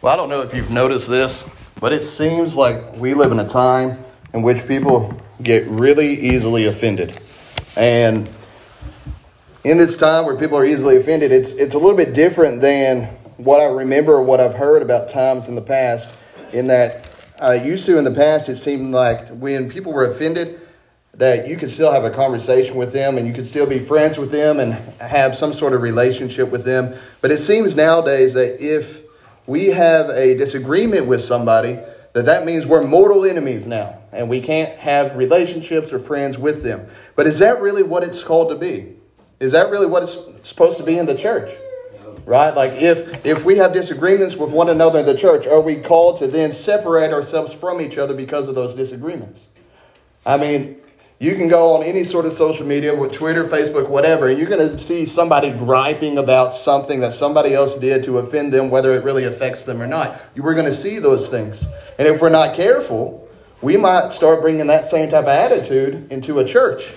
Well, I don't know if you've noticed this, but it seems like we live in a time in which people get really easily offended. And in this time where people are easily offended, it's, it's a little bit different than what I remember or what I've heard about times in the past, in that I used to in the past, it seemed like when people were offended, that you could still have a conversation with them and you could still be friends with them and have some sort of relationship with them. But it seems nowadays that if we have a disagreement with somebody, that that means we're mortal enemies now and we can't have relationships or friends with them. But is that really what it's called to be? Is that really what it's supposed to be in the church? Right? Like if if we have disagreements with one another in the church, are we called to then separate ourselves from each other because of those disagreements? I mean, you can go on any sort of social media with Twitter, Facebook, whatever, and you're going to see somebody griping about something that somebody else did to offend them, whether it really affects them or not. We're going to see those things. And if we're not careful, we might start bringing that same type of attitude into a church,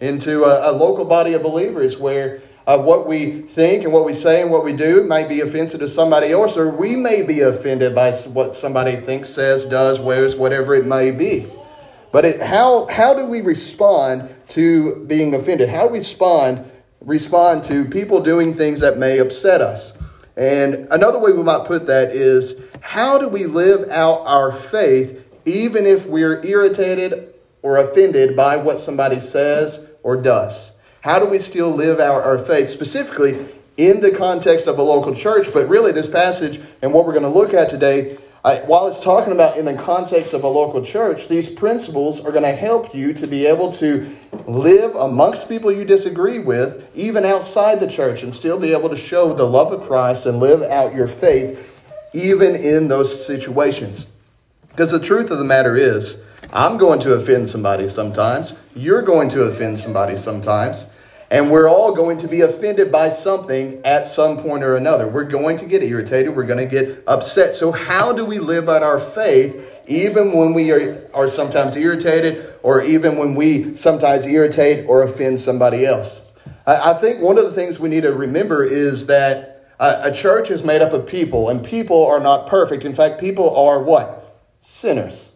into a, a local body of believers where uh, what we think and what we say and what we do might be offensive to somebody else, or we may be offended by what somebody thinks, says, does, wears, whatever it may be. But it, how, how do we respond to being offended? How do we respond, respond to people doing things that may upset us? And another way we might put that is how do we live out our faith even if we're irritated or offended by what somebody says or does? How do we still live out our faith, specifically in the context of a local church? But really, this passage and what we're going to look at today I, while it's talking about in the context of a local church, these principles are going to help you to be able to live amongst people you disagree with, even outside the church, and still be able to show the love of Christ and live out your faith, even in those situations. Because the truth of the matter is, I'm going to offend somebody sometimes. You're going to offend somebody sometimes. And we're all going to be offended by something at some point or another. We're going to get irritated. We're going to get upset. So, how do we live out our faith even when we are, are sometimes irritated or even when we sometimes irritate or offend somebody else? I, I think one of the things we need to remember is that a, a church is made up of people, and people are not perfect. In fact, people are what? Sinners.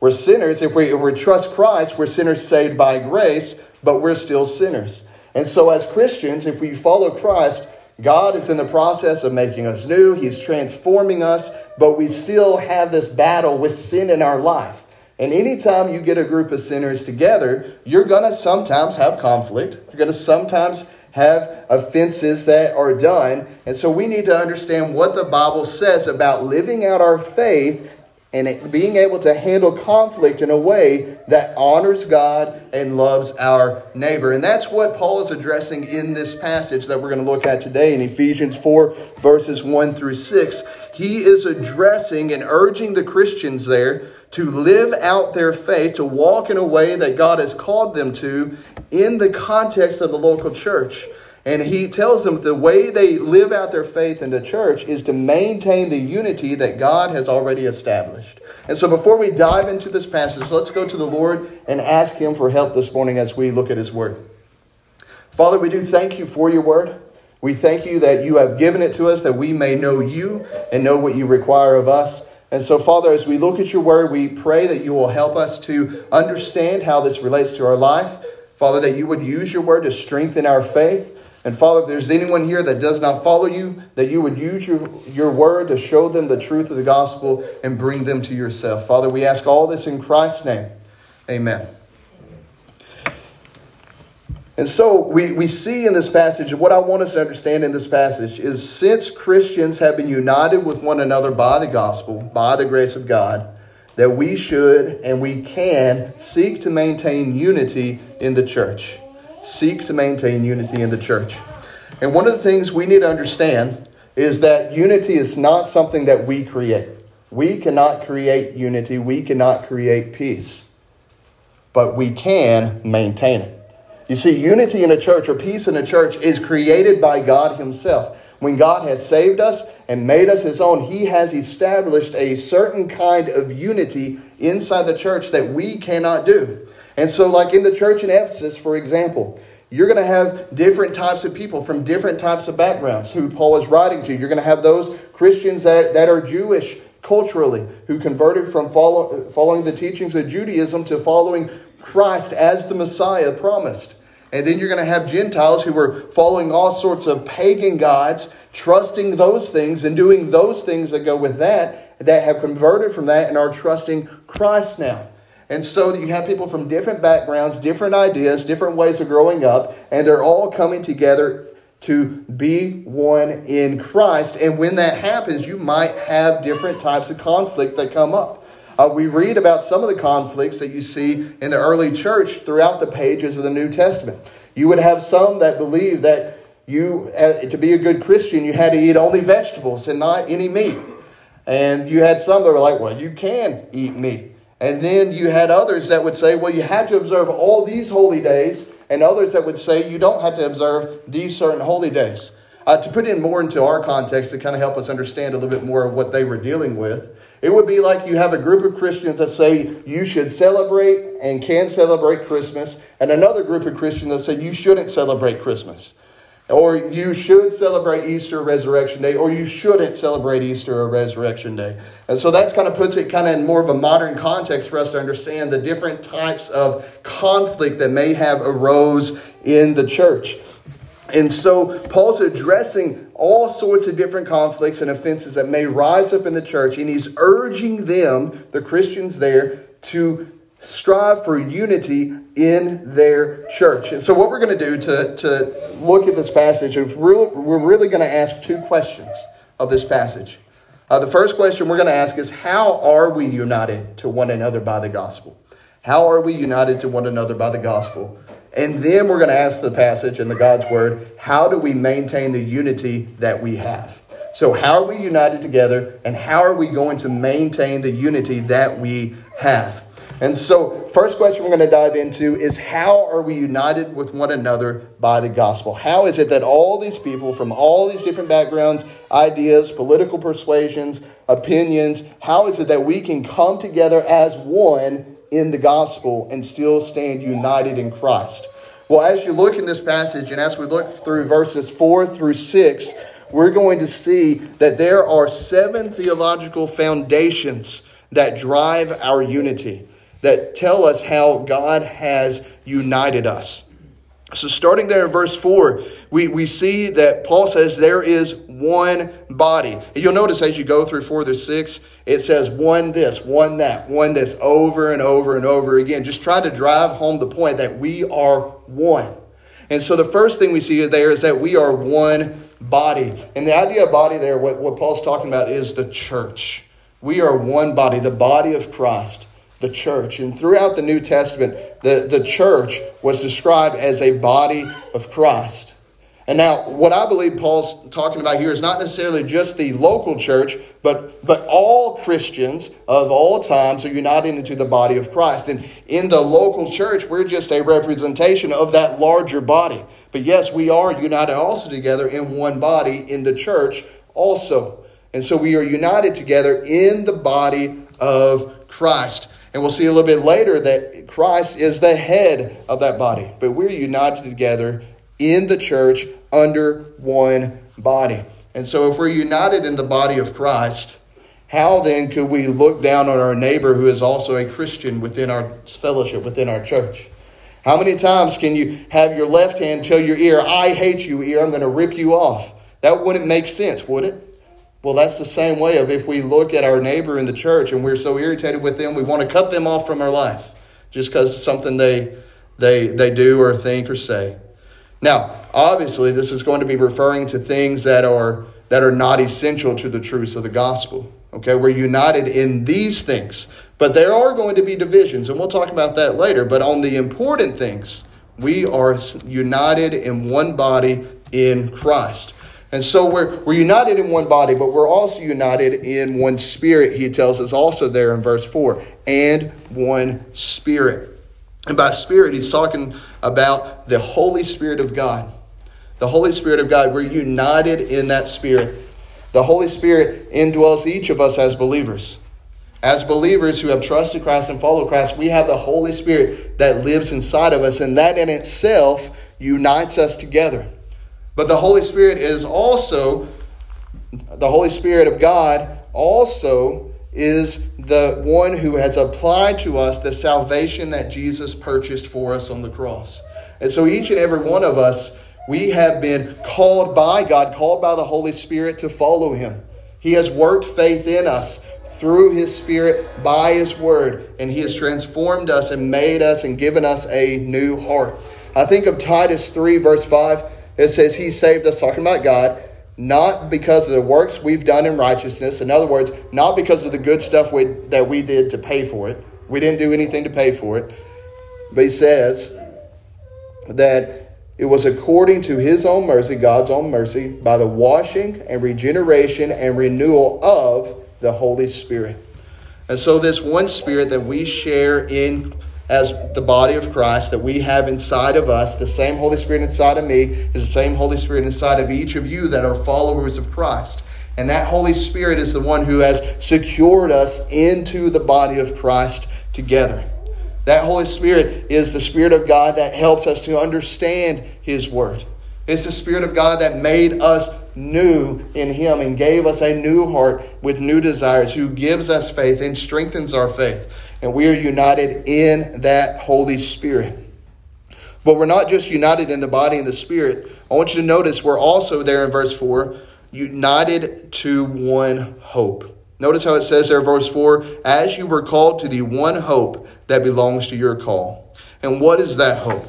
We're sinners. If we, if we trust Christ, we're sinners saved by grace, but we're still sinners. And so, as Christians, if we follow Christ, God is in the process of making us new. He's transforming us, but we still have this battle with sin in our life. And anytime you get a group of sinners together, you're going to sometimes have conflict. You're going to sometimes have offenses that are done. And so we need to understand what the Bible says about living out our faith and being able to handle conflict in a way that honors God and loves our neighbor. And that's what Paul is addressing in this passage that we're going to look at today in Ephesians 4, verses 1 through 6. He is addressing and urging the Christians there to live out their faith, to walk in a way that God has called them to in the context of the local church. And he tells them the way they live out their faith in the church is to maintain the unity that God has already established. And so before we dive into this passage, let's go to the Lord and ask him for help this morning as we look at his word. Father, we do thank you for your word. We thank you that you have given it to us that we may know you and know what you require of us. And so, Father, as we look at your word, we pray that you will help us to understand how this relates to our life. Father, that you would use your word to strengthen our faith. And Father, if there's anyone here that does not follow you, that you would use your, your word to show them the truth of the gospel and bring them to yourself. Father, we ask all this in Christ's name. Amen. And so we, we see in this passage, what I want us to understand in this passage is since Christians have been united with one another by the gospel, by the grace of God, that we should and we can seek to maintain unity in the church seek to maintain unity in the church. And one of the things we need to understand is that unity is not something that we create. We cannot create unity, we cannot create peace, but we can maintain it. You see, unity in a church or peace in a church is created by God Himself. When God has saved us and made us His own, He has established a certain kind of unity inside the church that we cannot do. And so, like in the church in Ephesus, for example, You're going to have different types of people from different types of backgrounds who Paul is writing to. You're going to have those Christians that, that are Jewish culturally who converted from follow, following the teachings of Judaism to following Christ as the Messiah promised. And then you're going to have Gentiles who were following all sorts of pagan gods, trusting those things and doing those things that go with that, that have converted from that and are trusting Christ now. And so you have people from different backgrounds, different ideas, different ways of growing up, and they're all coming together to be one in Christ. And when that happens, you might have different types of conflict that come up. Uh, we read about some of the conflicts that you see in the early church throughout the pages of the New Testament. You would have some that believe that you, uh, to be a good Christian, you had to eat only vegetables and not any meat. And you had some that were like, well, you can eat meat. And then you had others that would say, well, you have to observe all these holy days, and others that would say you don't have to observe these certain holy days. Uh, to put in more into our context to kind of help us understand a little bit more of what they were dealing with, it would be like you have a group of Christians that say you should celebrate and can celebrate Christmas, and another group of Christians that say you shouldn't celebrate Christmas. Or you should celebrate Easter Resurrection Day, or you shouldn't celebrate Easter or Resurrection Day. And so that's kind of puts it kind of in more of a modern context for us to understand the different types of conflict that may have arose in the church. And so Paul's addressing all sorts of different conflicts and offenses that may rise up in the church, and he's urging them, the Christians there, to strive for unity in their church. And so, what we're going to do to, to look at this passage is we're, we're really going to ask two questions of this passage. Uh, the first question we're going to ask is How are we united to one another by the gospel? How are we united to one another by the gospel? And then we're going to ask the passage in the God's word How do we maintain the unity that we have? So, how are we united together, and how are we going to maintain the unity that we have? And so, first question we're going to dive into is how are we united with one another by the gospel? How is it that all these people from all these different backgrounds, ideas, political persuasions, opinions, how is it that we can come together as one in the gospel and still stand united in Christ? Well, as you look in this passage and as we look through verses 4 through 6, we're going to see that there are seven theological foundations that drive our unity that tell us how God has united us. So, starting there in verse 4, we, we see that Paul says there is one body. And you'll notice as you go through 4 through 6, it says one this, one that, one this, over and over and over again. Just try to drive home the point that we are one. And so, the first thing we see there is that we are one body. And the idea of body there, what, what Paul's talking about, is the church. We are one body, the body of Christ the church. And throughout the New Testament, the, the church was described as a body of Christ. And now, what I believe Paul's talking about here is not necessarily just the local church, but, but all Christians of all times are united into the body of Christ. And in the local church, we're just a representation of that larger body. But yes, we are united also together in one body in the church also. And so we are united together in the body of Christ. And we'll see a little bit later that Christ is the head of that body. But we're united together in the church under one body. And so, if we're united in the body of Christ, how then could we look down on our neighbor who is also a Christian within our fellowship, within our church? How many times can you have your left hand tell your ear, I hate you, ear, I'm going to rip you off? That wouldn't make sense, would it? Well, that's the same way of if we look at our neighbor in the church and we're so irritated with them, we want to cut them off from our life just because something they, they, they do or think or say. Now, obviously, this is going to be referring to things that are, that are not essential to the truths of the gospel. Okay, we're united in these things, but there are going to be divisions, and we'll talk about that later. But on the important things, we are united in one body in Christ. And so we're, we're united in one body, but we're also united in one spirit, he tells us also there in verse 4, and one spirit. And by spirit, he's talking about the Holy Spirit of God. The Holy Spirit of God, we're united in that spirit. The Holy Spirit indwells each of us as believers. As believers who have trusted Christ and follow Christ, we have the Holy Spirit that lives inside of us, and that in itself unites us together. But the Holy Spirit is also, the Holy Spirit of God also is the one who has applied to us the salvation that Jesus purchased for us on the cross. And so each and every one of us, we have been called by God, called by the Holy Spirit to follow Him. He has worked faith in us through His Spirit by His Word, and He has transformed us and made us and given us a new heart. I think of Titus 3, verse 5. It says, He saved us, talking about God not because of the works we've done in righteousness. In other words, not because of the good stuff we, that we did to pay for it. We didn't do anything to pay for it. But he says that it was according to his own mercy, God's own mercy, by the washing and regeneration and renewal of the Holy Spirit. And so, this one Spirit that we share in as the body of Christ that we have inside of us, the same Holy Spirit inside of me is the same Holy Spirit inside of each of you that are followers of Christ. And that Holy Spirit is the one who has secured us into the body of Christ together. That Holy Spirit is the Spirit of God that helps us to understand His Word. It's the Spirit of God that made us new in Him and gave us a new heart with new desires, who gives us faith and strengthens our faith and we are united in that Holy Spirit. But we're not just united in the body and the spirit. I want you to notice we're also there in verse 4 united to one hope. Notice how it says there, verse 4 as you were called to the one hope that belongs to your call. And what is that hope?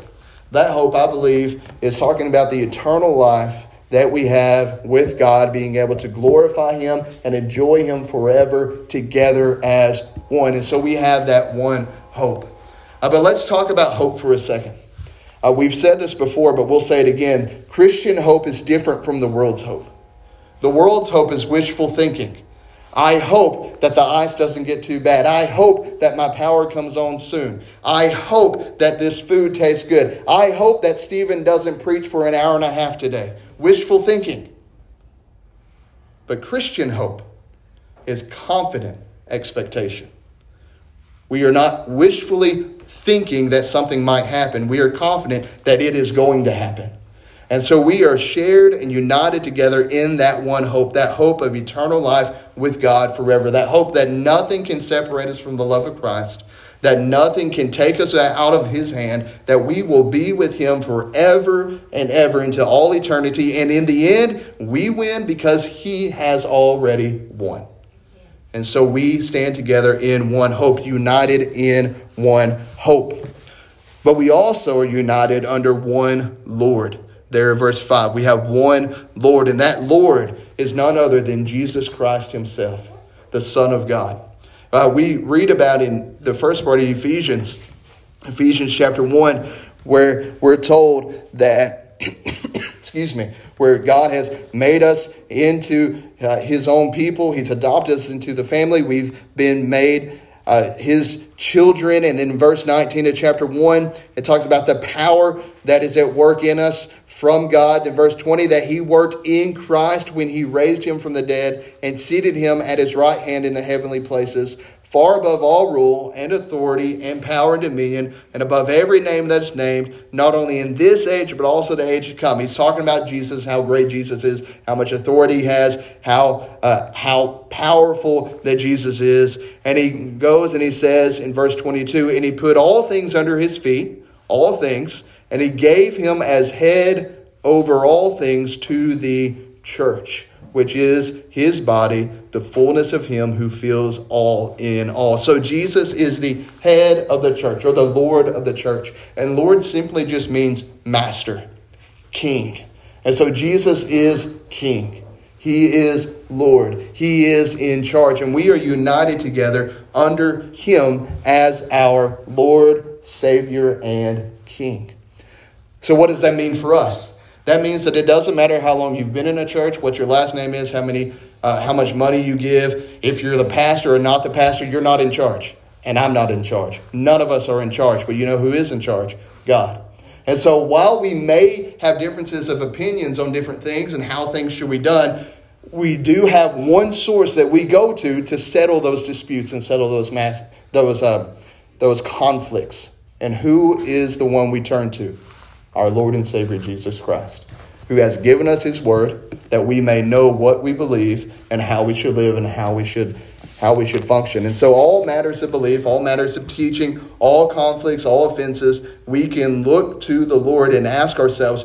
That hope, I believe, is talking about the eternal life that we have with God, being able to glorify Him and enjoy Him forever together as one. And so we have that one hope. Uh, but let's talk about hope for a second. Uh, we've said this before, but we'll say it again. Christian hope is different from the world's hope. The world's hope is wishful thinking. I hope that the ice doesn't get too bad. I hope that my power comes on soon. I hope that this food tastes good. I hope that Stephen doesn't preach for an hour and a half today wishful thinking. But Christian hope is confident expectation. We are not wishfully thinking that something might happen. We are confident that it is going to happen. And so we are shared and united together in that one hope, that hope of eternal life with God forever, that hope that nothing can separate us from the love of Christ, that nothing can take us out of his hand, that we will be with him forever and ever into all eternity. And in the end, we win because he has already won. And so we stand together in one hope, united in one hope. But we also are united under one Lord. There, verse 5, we have one Lord, and that Lord is none other than Jesus Christ Himself, the Son of God. Uh, we read about in the first part of Ephesians, Ephesians chapter 1, where we're told that, excuse me, where God has made us into uh, his own people. He's adopted us into the family. We've been made uh, his children. And in verse 19 of chapter 1, it talks about the power that is at work in us from God. In verse 20, that he worked in Christ when he raised him from the dead and seated him at his right hand in the heavenly places, far above all rule and authority and power and dominion, and above every name that is named, not only in this age, but also the age to come. He's talking about Jesus, how great Jesus is, how much authority he has, how, uh, how powerful that Jesus is. And he goes and he says in verse 22 and he put all things under his feet, all things, and he gave him as head over all things to the church which is his body, the fullness of him who fills all in all. So Jesus is the head of the church or the Lord of the church. And Lord simply just means master, king. And so Jesus is king. He is Lord. He is in charge. And we are united together under him as our Lord, Savior, and King. So, what does that mean for us? That means that it doesn't matter how long you've been in a church, what your last name is, how many, uh, how much money you give. If you're the pastor or not the pastor, you're not in charge, and I'm not in charge. None of us are in charge, but you know who is in charge? God. And so, while we may have differences of opinions on different things and how things should be done, we do have one source that we go to to settle those disputes and settle those mass, those uh, those conflicts. And who is the one we turn to? Our Lord and Savior Jesus Christ, who has given us his word that we may know what we believe and how we should live and how we should how we should function. And so all matters of belief, all matters of teaching, all conflicts, all offenses, we can look to the Lord and ask ourselves,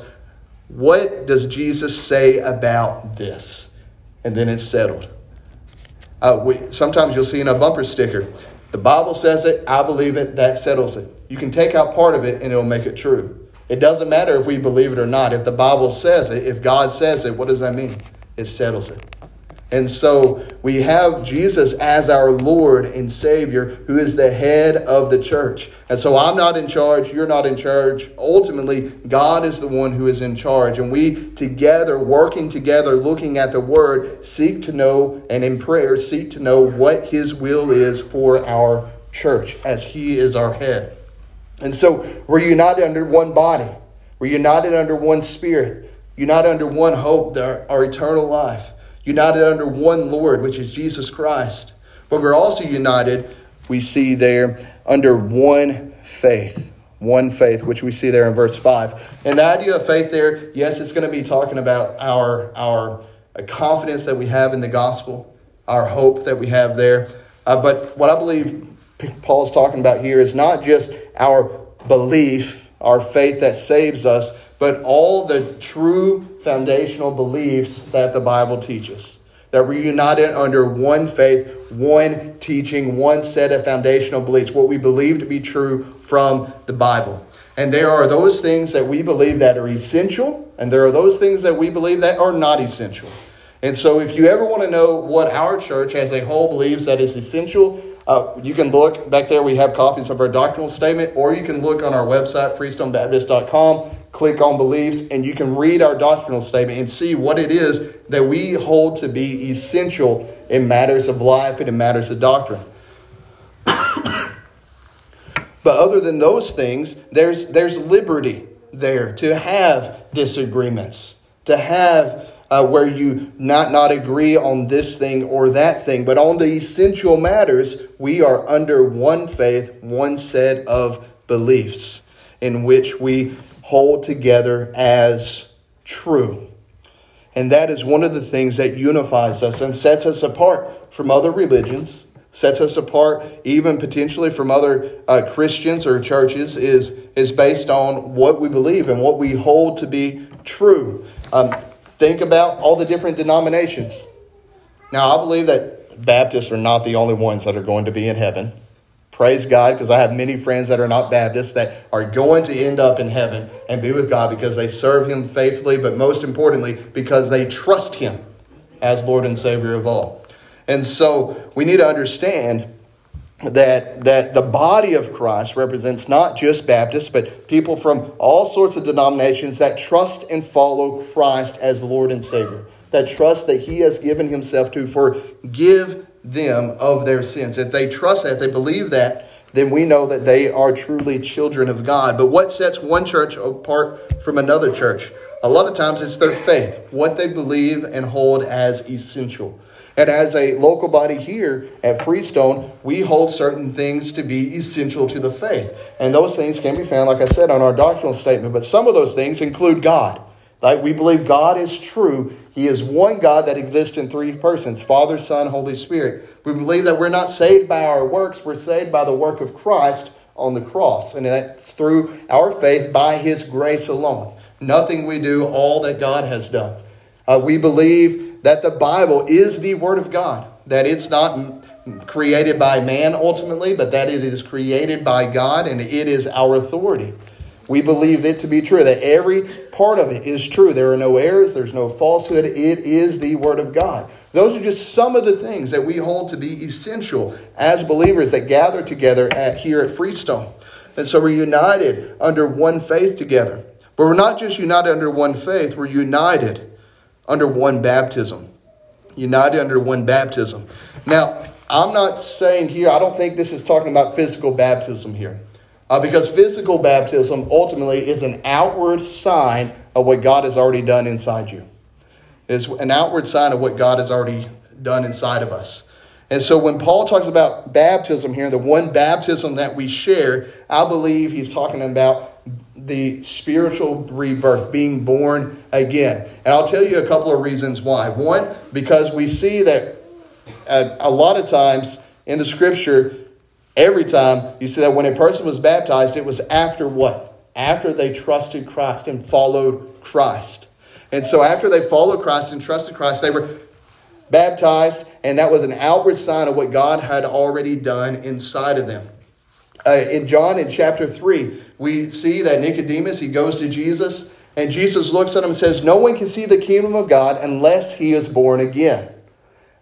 what does Jesus say about this? And then it's settled. Uh, we, sometimes you'll see in a bumper sticker, the Bible says it, I believe it, that settles it. You can take out part of it and it'll make it true. It doesn't matter if we believe it or not. If the Bible says it, if God says it, what does that mean? It settles it. And so we have Jesus as our Lord and Savior, who is the head of the church. And so I'm not in charge, you're not in charge. Ultimately, God is the one who is in charge. And we together, working together, looking at the Word, seek to know, and in prayer, seek to know what His will is for our church as He is our head. And so we're united under one body, we're united under one spirit, united under one hope, our eternal life united under one Lord, which is Jesus Christ. But we're also united, we see there, under one faith. One faith, which we see there in verse 5. And the idea of faith there, yes, it's going to be talking about our, our confidence that we have in the gospel, our hope that we have there. Uh, but what I believe Paul's talking about here is not just our belief, our faith that saves us, but all the true foundational beliefs that the Bible teaches. That we're united under one faith, one teaching, one set of foundational beliefs, what we believe to be true from the Bible. And there are those things that we believe that are essential, and there are those things that we believe that are not essential. And so, if you ever want to know what our church as a whole believes that is essential, uh, you can look back there. We have copies of our doctrinal statement, or you can look on our website, freestonebaptist.com click on beliefs, and you can read our doctrinal statement and see what it is that we hold to be essential in matters of life and in matters of doctrine. but other than those things, there's, there's liberty there to have disagreements, to have uh, where you not, not agree on this thing or that thing, but on the essential matters, we are under one faith, one set of beliefs in which we hold together as true. And that is one of the things that unifies us and sets us apart from other religions, sets us apart even potentially from other uh, Christians or churches, is, is based on what we believe and what we hold to be true. Um, think about all the different denominations. Now, I believe that Baptists are not the only ones that are going to be in heaven. Praise God, because I have many friends that are not Baptists that are going to end up in heaven and be with God because they serve Him faithfully, but most importantly, because they trust Him as Lord and Savior of all. And so we need to understand that, that the body of Christ represents not just Baptists, but people from all sorts of denominations that trust and follow Christ as Lord and Savior, that trust that He has given Himself to forgive them of their sins. If they trust that, if they believe that, then we know that they are truly children of God. But what sets one church apart from another church? A lot of times it's their faith, what they believe and hold as essential. And as a local body here at Freestone, we hold certain things to be essential to the faith. And those things can be found, like I said, on our doctrinal statement. But some of those things include God. Like we believe God is true. He is one God that exists in three persons Father, Son, Holy Spirit. We believe that we're not saved by our works, we're saved by the work of Christ on the cross. And that's through our faith by His grace alone. Nothing we do, all that God has done. Uh, we believe that the Bible is the Word of God, that it's not created by man ultimately, but that it is created by God and it is our authority. We believe it to be true, that every part of it is true. There are no errors, there's no falsehood. It is the Word of God. Those are just some of the things that we hold to be essential as believers that gather together at, here at Freestone. And so we're united under one faith together. But we're not just united under one faith, we're united under one baptism. United under one baptism. Now, I'm not saying here, I don't think this is talking about physical baptism here. Uh, because physical baptism ultimately is an outward sign of what God has already done inside you. It is an outward sign of what God has already done inside of us. And so when Paul talks about baptism here, the one baptism that we share, I believe he's talking about the spiritual rebirth, being born again. And I'll tell you a couple of reasons why. One, because we see that a lot of times in the scripture, every time you see that when a person was baptized, it was after what? After they trusted Christ and followed Christ. And so after they followed Christ and trusted Christ, they were baptized, and that was an outward sign of what God had already done inside of them. Uh, in John, in chapter 3, we see that Nicodemus, he goes to Jesus, and Jesus looks at him and says, No one can see the kingdom of God unless he is born again.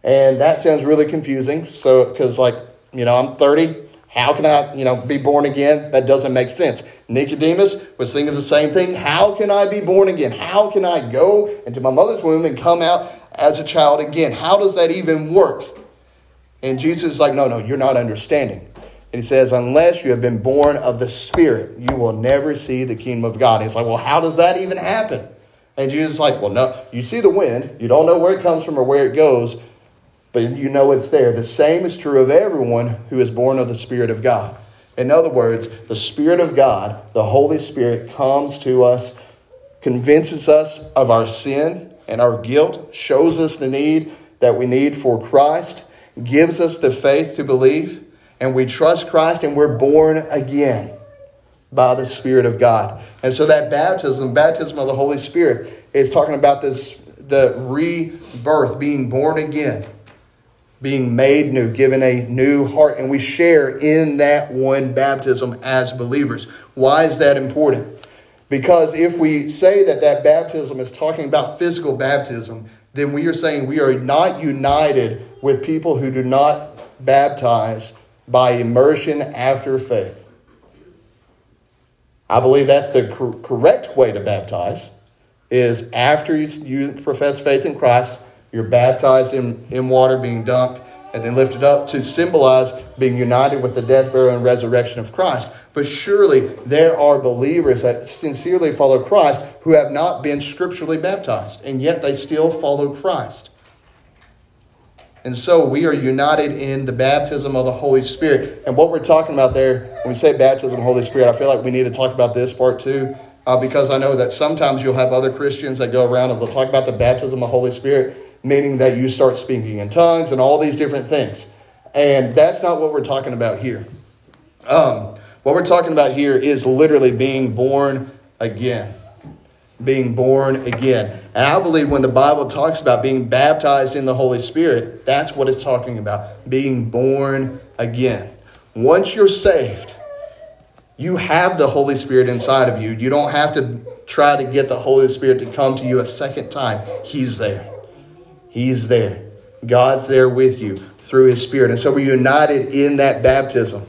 And that sounds really confusing. So, because, like, you know, I'm 30. How can I, you know, be born again? That doesn't make sense. Nicodemus was thinking the same thing. How can I be born again? How can I go into my mother's womb and come out as a child again? How does that even work? And Jesus is like, no, no, you're not understanding. And he says, unless you have been born of the Spirit, you will never see the kingdom of God. And he's like, well, how does that even happen? And Jesus is like, well, no, you see the wind. You don't know where it comes from or where it goes, but you know it's there. The same is true of everyone who is born of the Spirit of God. In other words, the Spirit of God, the Holy Spirit, comes to us, convinces us of our sin and our guilt, shows us the need that we need for Christ, gives us the faith to believe, and we trust Christ and we're born again by the Spirit of God. And so that baptism, baptism of the Holy Spirit, is talking about this the rebirth, being born again, being made new, given a new heart, and we share in that one baptism as believers. Why is that important? Because if we say that that baptism is talking about physical baptism, then we are saying we are not united with people who do not baptize by immersion after faith. I believe that's the cor- correct way to baptize is after you, you profess faith in Christ, you're baptized in, in water, being dunked, and then lifted up to symbolize being united with the death, burial, and resurrection of Christ. But surely there are believers that sincerely follow Christ who have not been scripturally baptized, and yet they still follow Christ. And so we are united in the baptism of the Holy Spirit. And what we're talking about there, when we say baptism of the Holy Spirit, I feel like we need to talk about this part too, uh, because I know that sometimes you'll have other Christians that go around and they'll talk about the baptism of the Holy Spirit, meaning that you start speaking in tongues and all these different things. And that's not what we're talking about here. Um, what we're talking about here is literally being born again being born again. And I believe when the Bible talks about being baptized in the Holy Spirit, that's what it's talking about being born again. Once you're saved, you have the Holy Spirit inside of you. You don't have to try to get the Holy Spirit to come to you a second time. He's there. He's there. God's there with you through His Spirit. And so we're united in that baptism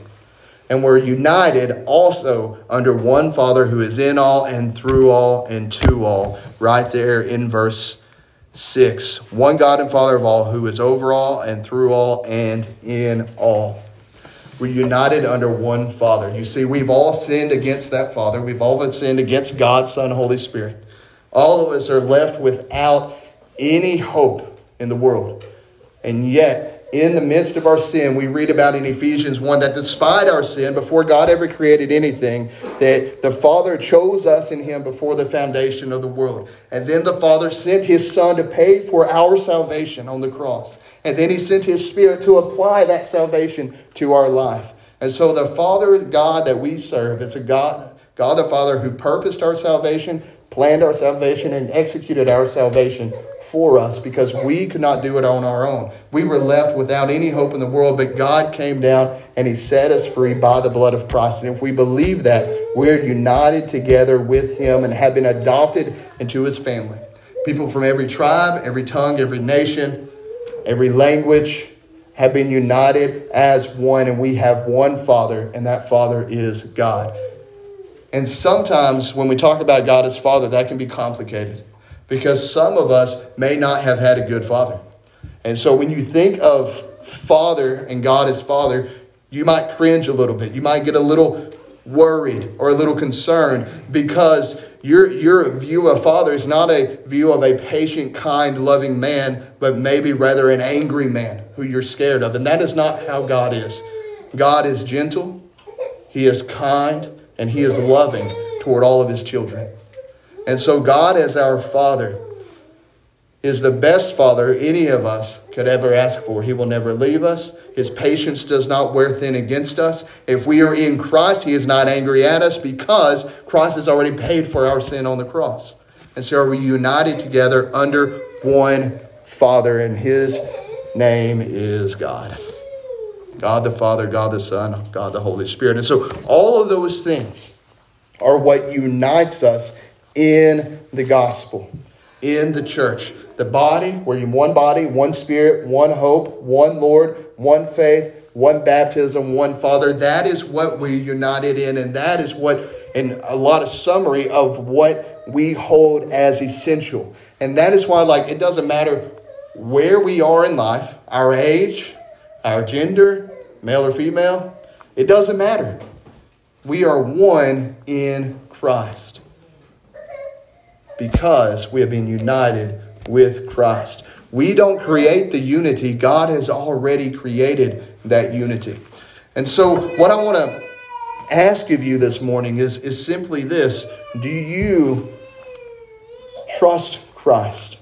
and we're united also under one Father who is in all and through all and to all, right there in verse 6. One God and Father of all, who is over all and through all and in all. We're united under one Father. You see, we've all sinned against that Father. We've all sinned against God, Son, Holy Spirit. All of us are left without any hope in the world. And yet, in the midst of our sin, we read about in Ephesians 1 that despite our sin, before God ever created anything, that the Father chose us in Him before the foundation of the world. And then the Father sent His Son to pay for our salvation on the cross. And then He sent His Spirit to apply that salvation to our life. And so the Father God that we serve is a God, God the Father who purposed our salvation, planned our salvation, and executed our salvation for us because we could not do it on our own. We were left without any hope in the world, but God came down and He set us free by the blood of Christ. And if we believe that, we're united together with Him and have been adopted into His family. People from every tribe, every tongue, every nation, every language have been united as one, and we have one Father, and that Father is God. And sometimes when we talk about God as Father, that can be complicated because some of us may not have had a good father. And so when you think of father and God as father, you might cringe a little bit. You might get a little worried or a little concerned because your, your view of father is not a view of a patient, kind, loving man, but maybe rather an angry man who you're scared of. And that is not how God is. God is gentle, He is kind, and He is loving toward all of his children. And so, God, as our Father, is the best Father any of us could ever ask for. He will never leave us. His patience does not wear thin against us. If we are in Christ, He is not angry at us because Christ has already paid for our sin on the cross. And so are we united together under one Father, and His name is God. God the Father, God the Son, God the Holy Spirit. And so all of those things are what unites us in the gospel, in the church. The body, we're in one body, one spirit, one hope, one Lord, one faith, one baptism, one Father. That is what we're united in, and that is what, in a lot of summary of what we hold as essential. And that is why, like, it doesn't matter where we are in life, our age, our gender, male or female, it doesn't matter. We are one in Christ because we have been united with Christ. We don't create the unity, God has already created that unity. And so, what I want to ask of you this morning is, is simply this Do you trust Christ?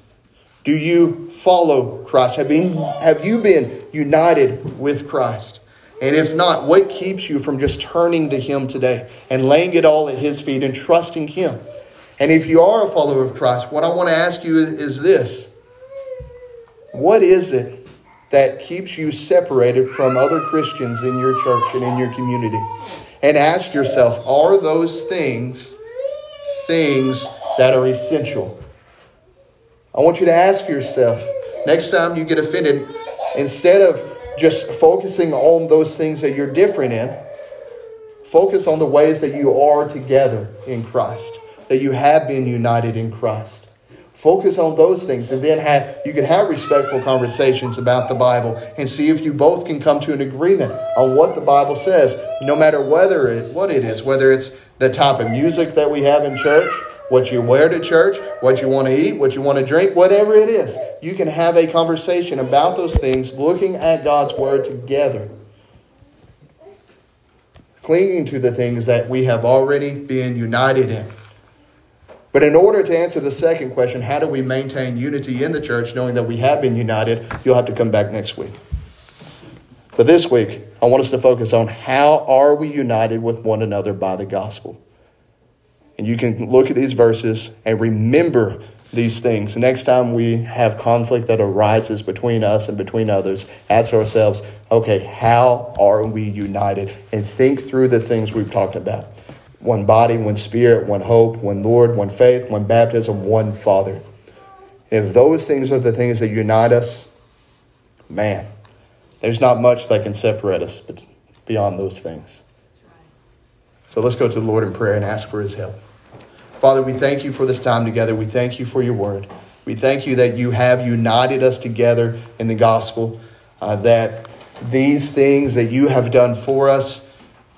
Do you follow Christ? Have, been, have you been united with Christ? And if not, what keeps you from just turning to Him today and laying it all at His feet and trusting Him? And if you are a follower of Christ, what I want to ask you is this What is it that keeps you separated from other Christians in your church and in your community? And ask yourself, are those things things that are essential? I want you to ask yourself next time you get offended, instead of just focusing on those things that you're different in, focus on the ways that you are together in Christ that you have been united in Christ. Focus on those things, and then have, you can have respectful conversations about the Bible and see if you both can come to an agreement on what the Bible says, no matter whether it, what it is, whether it's the type of music that we have in church, what you wear to church, what you want to eat, what you want to drink, whatever it is. You can have a conversation about those things, looking at God's Word together, clinging to the things that we have already been united in. But in order to answer the second question, how do we maintain unity in the church knowing that we have been united? You'll have to come back next week. But this week, I want us to focus on how are we united with one another by the gospel. And you can look at these verses and remember these things. Next time we have conflict that arises between us and between others, ask ourselves, okay, how are we united? And think through the things we've talked about one body, one spirit, one hope, one Lord, one faith, one baptism, one Father. If those things are the things that unite us, man, there's not much that can separate us beyond those things. So let's go to the Lord in prayer and ask for his help. Father, we thank you for this time together. We thank you for your word. We thank you that you have united us together in the gospel, uh, that these things that you have done for us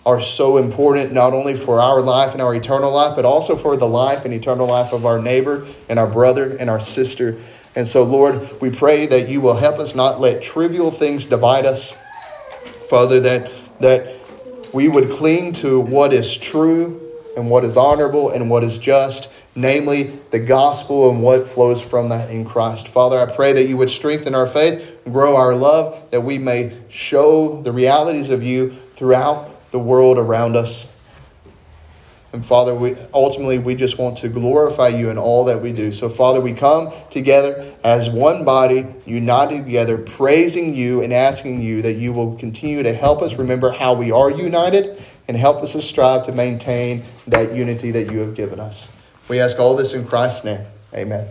are so important not only for our life and our eternal life, but also for the life and eternal life of our neighbor and our brother and our sister. And so, Lord, we pray that you will help us not let trivial things divide us. Father, that, that we would cling to what is true and what is honorable and what is just, namely the gospel and what flows from that in Christ. Father, I pray that you would strengthen our faith, grow our love, that we may show the realities of you throughout the world around us. And Father, we ultimately we just want to glorify you in all that we do. So Father, we come together as one body, united together, praising you and asking you that you will continue to help us remember how we are united and help us to strive to maintain that unity that you have given us. We ask all this in Christ's name. Amen.